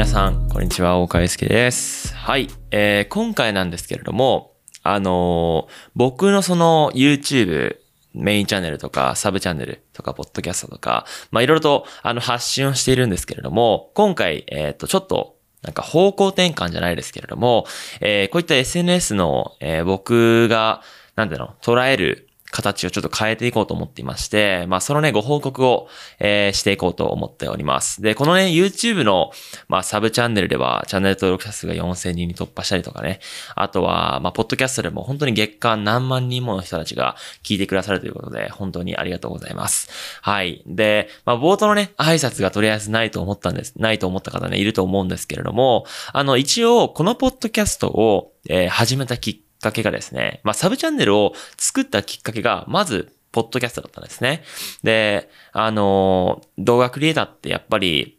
皆さん、こんにちは、大川祐介です。はい、えー、今回なんですけれども、あのー僕のその YouTube、メインチャンネルとか、サブチャンネルとか、ポッドキャストとか、まあ、いろいろと、あの、発信をしているんですけれども、今回、えっ、と、ちょっと、なんか方向転換じゃないですけれども、えーこういった SNS の、えー僕が、なんていうの、捉える形をちょっと変えていこうと思っていまして、まあそのね、ご報告を、えーしていこうと思っております。で、このね、YouTube の、まあサブチャンネルでは、チャンネル登録者数が4000人に突破したりとかね、あとは、まあ、ポッドキャストでも本当に月間何万人もの人たちが聞いてくださるということで、本当にありがとうございます。はい。で、まあ、冒頭のね、挨拶がとりあえずないと思ったんです、ないと思った方ね、いると思うんですけれども、あの、一応、このポッドキャストを、えー始めたきっっかけがですね、まあ、サブチャンネルを作ったきっかけが、まず、ポッドキャストだったんですね。で、あの動画クリエイターってやっぱり、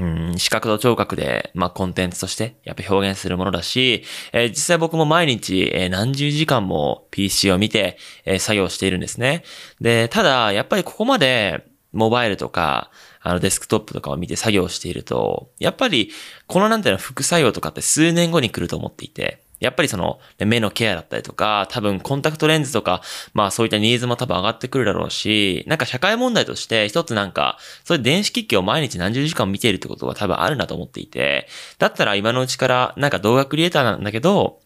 うん、視覚と聴覚で、まあ、コンテンツとして、やっぱ表現するものだし、えー実際僕も毎日、えー何十時間も PC を見て、えー作業しているんですね。で、ただ、やっぱりここまで、モバイルとか、あの、デスクトップとかを見て作業していると、やっぱり、このなんていうの、副作用とかって数年後に来ると思っていて、やっぱりその、目のケアだったりとか、多分コンタクトレンズとか、まあそういったニーズも多分上がってくるだろうし、なんか社会問題として一つなんか、そういう電子機器を毎日何十時間見ているってことが多分あるなと思っていて、だったら今のうちからなんか動画クリエイターなんだけど、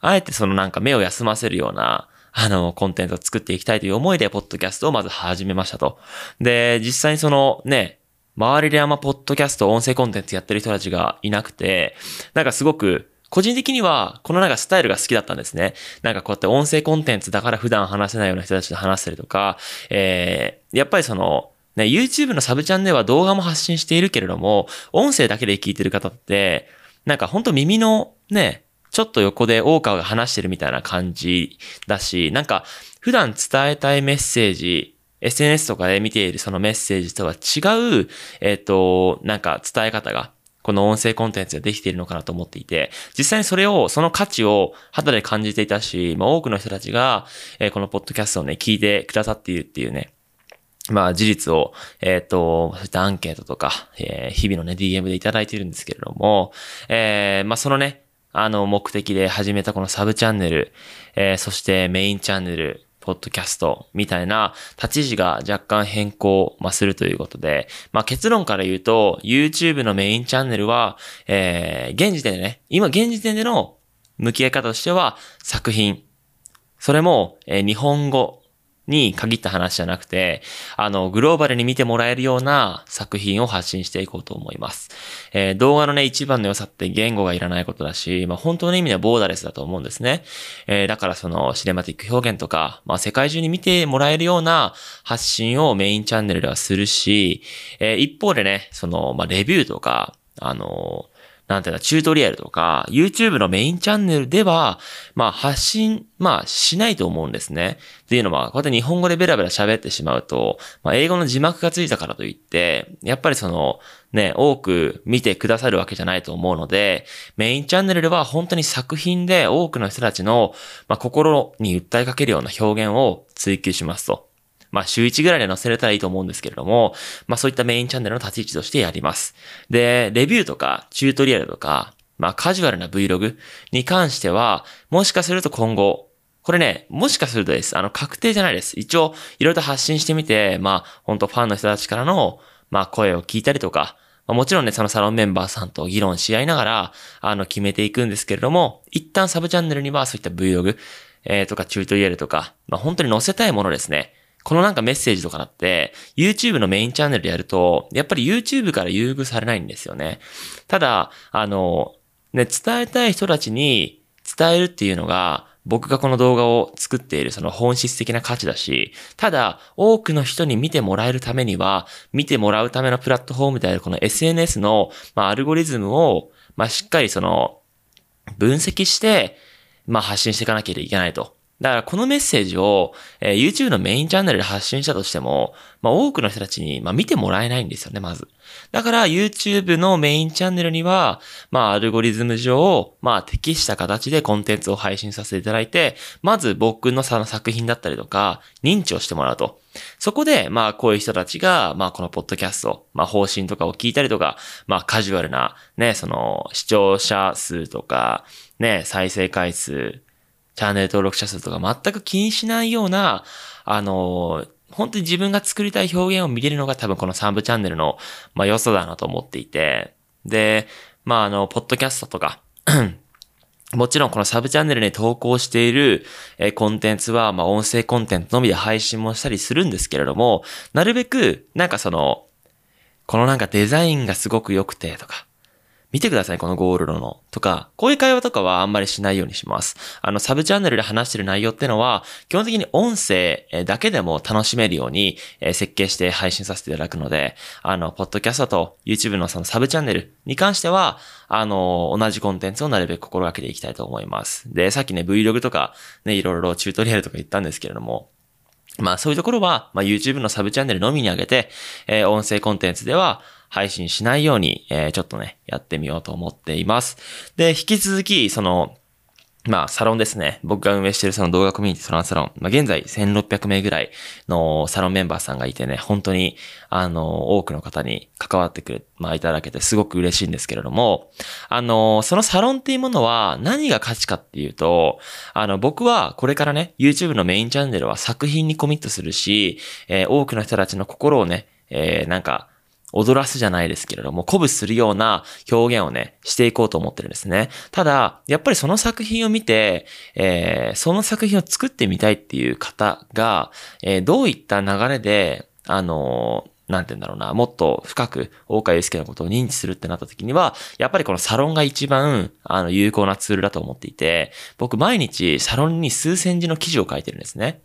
あえてそのなんか目を休ませるような、あの、コンテンツを作っていきたいという思いで、ポッドキャストをまず始めましたと。で、実際にそのね、周りであんまポッドキャスト、音声コンテンツやってる人たちがいなくて、なんかすごく、個人的には、このなんかスタイルが好きだったんですね。なんかこうやって音声コンテンツだから普段話せないような人たちと話したりとか、えー、やっぱりその、ね、YouTube のサブチャンでは動画も発信しているけれども、音声だけで聞いてる方って、なんかほんと耳のね、ちょっと横で大川が話してるみたいな感じだし、なんか普段伝えたいメッセージ、SNS とかで見ているそのメッセージとは違う、えっ、と、なんか伝え方が、この音声コンテンツでできているのかなと思っていて、実際にそれを、その価値を肌で感じていたし、まあ多くの人たちが、えーこのポッドキャストをね、聞いてくださっているっていうね、まあ事実を、えっ、と、そういったアンケートとか、えー日々のね、DM でいただいているんですけれども、えーまあそのね、あの目的で始めたこのサブチャンネル、えーそしてメインチャンネル、ポッドキャストみたいな立ち位置が若干変更、ま、するということで、まあ、結論から言うと、YouTube のメインチャンネルは、えー、現時点でね、今現時点での向き合い方としては作品、それも、えー日本語。に限った話じゃなくて、あの、グローバルに見てもらえるような作品を発信していこうと思います。えー動画のね、一番の良さって言語がいらないことだし、まあ、本当の意味ではボーダレスだと思うんですね。えーだからその、シネマティック表現とか、まあ、世界中に見てもらえるような発信をメインチャンネルではするし、えー一方でね、その、まあ、レビューとか、あのなんていうの、チュートリアルとか、YouTube のメインチャンネルでは、まあ発信、まあしないと思うんですね。っていうのは、こうやって日本語でベラベラ喋ってしまうと、まあ英語の字幕がついたからといって、やっぱりその、ね、多く見てくださるわけじゃないと思うので、メインチャンネルでは本当に作品で多くの人たちの、まあ心に訴えかけるような表現を追求しますと。まあ週1ぐらいで載せれたらいいと思うんですけれども、まあそういったメインチャンネルの立ち位置としてやります。で、レビューとか、チュートリアルとか、まあカジュアルな Vlog に関しては、もしかすると今後、これね、もしかするとです。あの、確定じゃないです。一応、いろいろと発信してみて、まあ、本当ファンの人たちからの、まあ、声を聞いたりとか、まあ、もちろんね、そのサロンメンバーさんと議論し合いながら、あの、決めていくんですけれども、一旦サブチャンネルにはそういった Vlog、えー、とか、チュートリアルとか、まあ、本当に載せたいものですね。このなんかメッセージとかだって、YouTube のメインチャンネルでやると、やっぱり YouTube から優遇されないんですよね。ただ、あの、ね、伝えたい人たちに伝えるっていうのが、僕がこの動画を作っているその本質的な価値だし、ただ、多くの人に見てもらえるためには、見てもらうためのプラットフォームであるこの SNS の、まあ、アルゴリズムを、まあ、しっかりその、分析して、まあ、発信していかなきゃいけないと。だからこのメッセージを、えー YouTube のメインチャンネルで発信したとしても、まあ多くの人たちに、まあ見てもらえないんですよね、まず。だから YouTube のメインチャンネルには、まあアルゴリズム上、まあ適した形でコンテンツを配信させていただいて、まず僕のその作品だったりとか、認知をしてもらうと。そこで、まあこういう人たちが、まあこのポッドキャスト、まあ方針とかを聞いたりとか、まあカジュアルな、ね、その視聴者数とか、ね、再生回数、チャンネル登録者数とか全く気にしないような、あの、本当に自分が作りたい表現を見れるのが多分このサブチャンネルの、まあ、良さだなと思っていて、で、まあ、あの、ポッドキャストとか、もちろんこのサブチャンネルに投稿している、えコンテンツは、まあ、音声コンテンツのみで配信もしたりするんですけれども、なるべく、なんかその、このなんかデザインがすごく良くてとか、見てください、このゴールドの。とか、こういう会話とかはあんまりしないようにします。あの、サブチャンネルで話してる内容ってのは、基本的に音声だけでも楽しめるように、設計して配信させていただくので、あの、ポッドキャストと YouTube のそのサブチャンネルに関しては、あの、同じコンテンツをなるべく心がけていきたいと思います。で、さっきね、Vlog とか、ね、いろいろチュートリアルとか言ったんですけれども、まあそういうところは、まあ YouTube のサブチャンネルのみに上げて、えー音声コンテンツでは配信しないように、えーちょっとね、やってみようと思っています。で、引き続き、その、まあ、サロンですね。僕が運営しているその動画コミュニティトランサロン。まあ、現在1600名ぐらいのサロンメンバーさんがいてね、本当に、あの、多くの方に関わってくれ、まあ、いただけてすごく嬉しいんですけれども、あの、そのサロンっていうものは何が価値かっていうと、あの、僕はこれからね、YouTube のメインチャンネルは作品にコミットするし、えー多くの人たちの心をね、えーなんか、踊らすじゃないですけれども、鼓舞するような表現をね、していこうと思ってるんですね。ただ、やっぱりその作品を見て、えーその作品を作ってみたいっていう方が、えーどういった流れで、あのーなんて言うんだろうな、もっと深く大川祐介のことを認知するってなった時には、やっぱりこのサロンが一番、あの、有効なツールだと思っていて、僕毎日サロンに数千字の記事を書いてるんですね。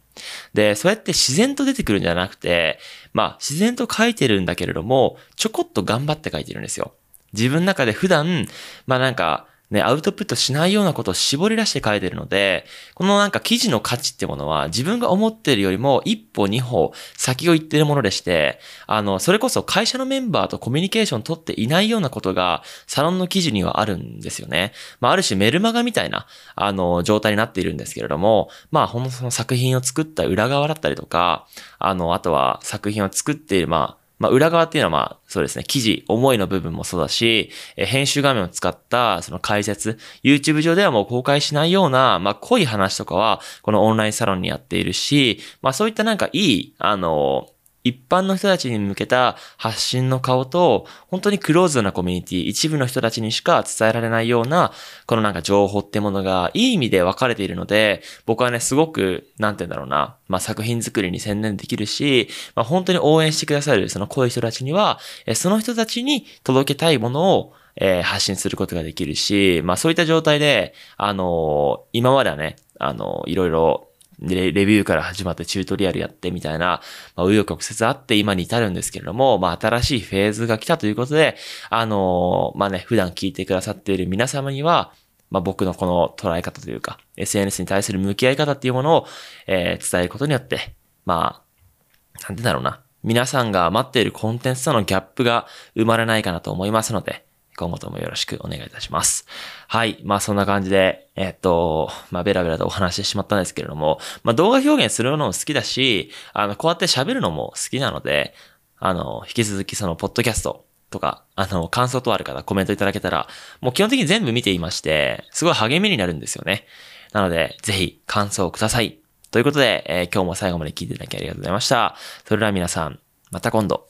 で、そうやって自然と出てくるんじゃなくて、まあ、自然と書いてるんだけれども、ちょこっと頑張って書いてるんですよ。自分の中で普段、まあなんか、ね、アウトプットしないようなことを絞り出して書いてるので、このなんか記事の価値ってものは自分が思ってるよりも一歩二歩先を行ってるものでして、あの、それこそ会社のメンバーとコミュニケーション取っていないようなことがサロンの記事にはあるんですよね。まあ、ある種メルマガみたいな、あの、状態になっているんですけれども、まあ、ほんのその作品を作った裏側だったりとか、あの、あとは作品を作っている、まあ、まあ、裏側っていうのはまあ、そうですね、記事、思いの部分もそうだし、え編集画面を使った、その解説、YouTube 上ではもう公開しないような、まあ、濃い話とかは、このオンラインサロンにやっているし、まあ、そういったなんかいい、あの、一般の人たちに向けた発信の顔と、本当にクローズなコミュニティ、一部の人たちにしか伝えられないような、このなんか情報ってものが、いい意味で分かれているので、僕はね、すごく、なんて言うんだろうな、まあ作品作りに専念できるし、まあ本当に応援してくださる、その濃い人たちには、その人たちに届けたいものを、えー発信することができるし、まあそういった状態で、あのー今まではね、あのーいろいろ、レレビューから始まってチュートリアルやってみたいな、まあ、紆余曲折あって今に至るんですけれども、まあ、新しいフェーズが来たということで、あのーまあね、普段聞いてくださっている皆様には、まあ、僕のこの捉え方というか、SNS に対する向き合い方っていうものを、えー伝えることによって、まあ、なんてだろうな。皆さんが待っているコンテンツとのギャップが生まれないかなと思いますので、今後ともよろしくお願いいたします。はい。まあそんな感じで、えっと、まあベラベラとお話ししてしまったんですけれども、まあ動画表現するのも好きだし、あの、こうやって喋るのも好きなので、あの、引き続きその、ポッドキャストとか、あの、感想等ある方コメントいただけたら、もう基本的に全部見ていまして、すごい励みになるんですよね。なので、ぜひ感想をください。ということで、えー今日も最後まで聞いていただきありがとうございました。それでは皆さん、また今度。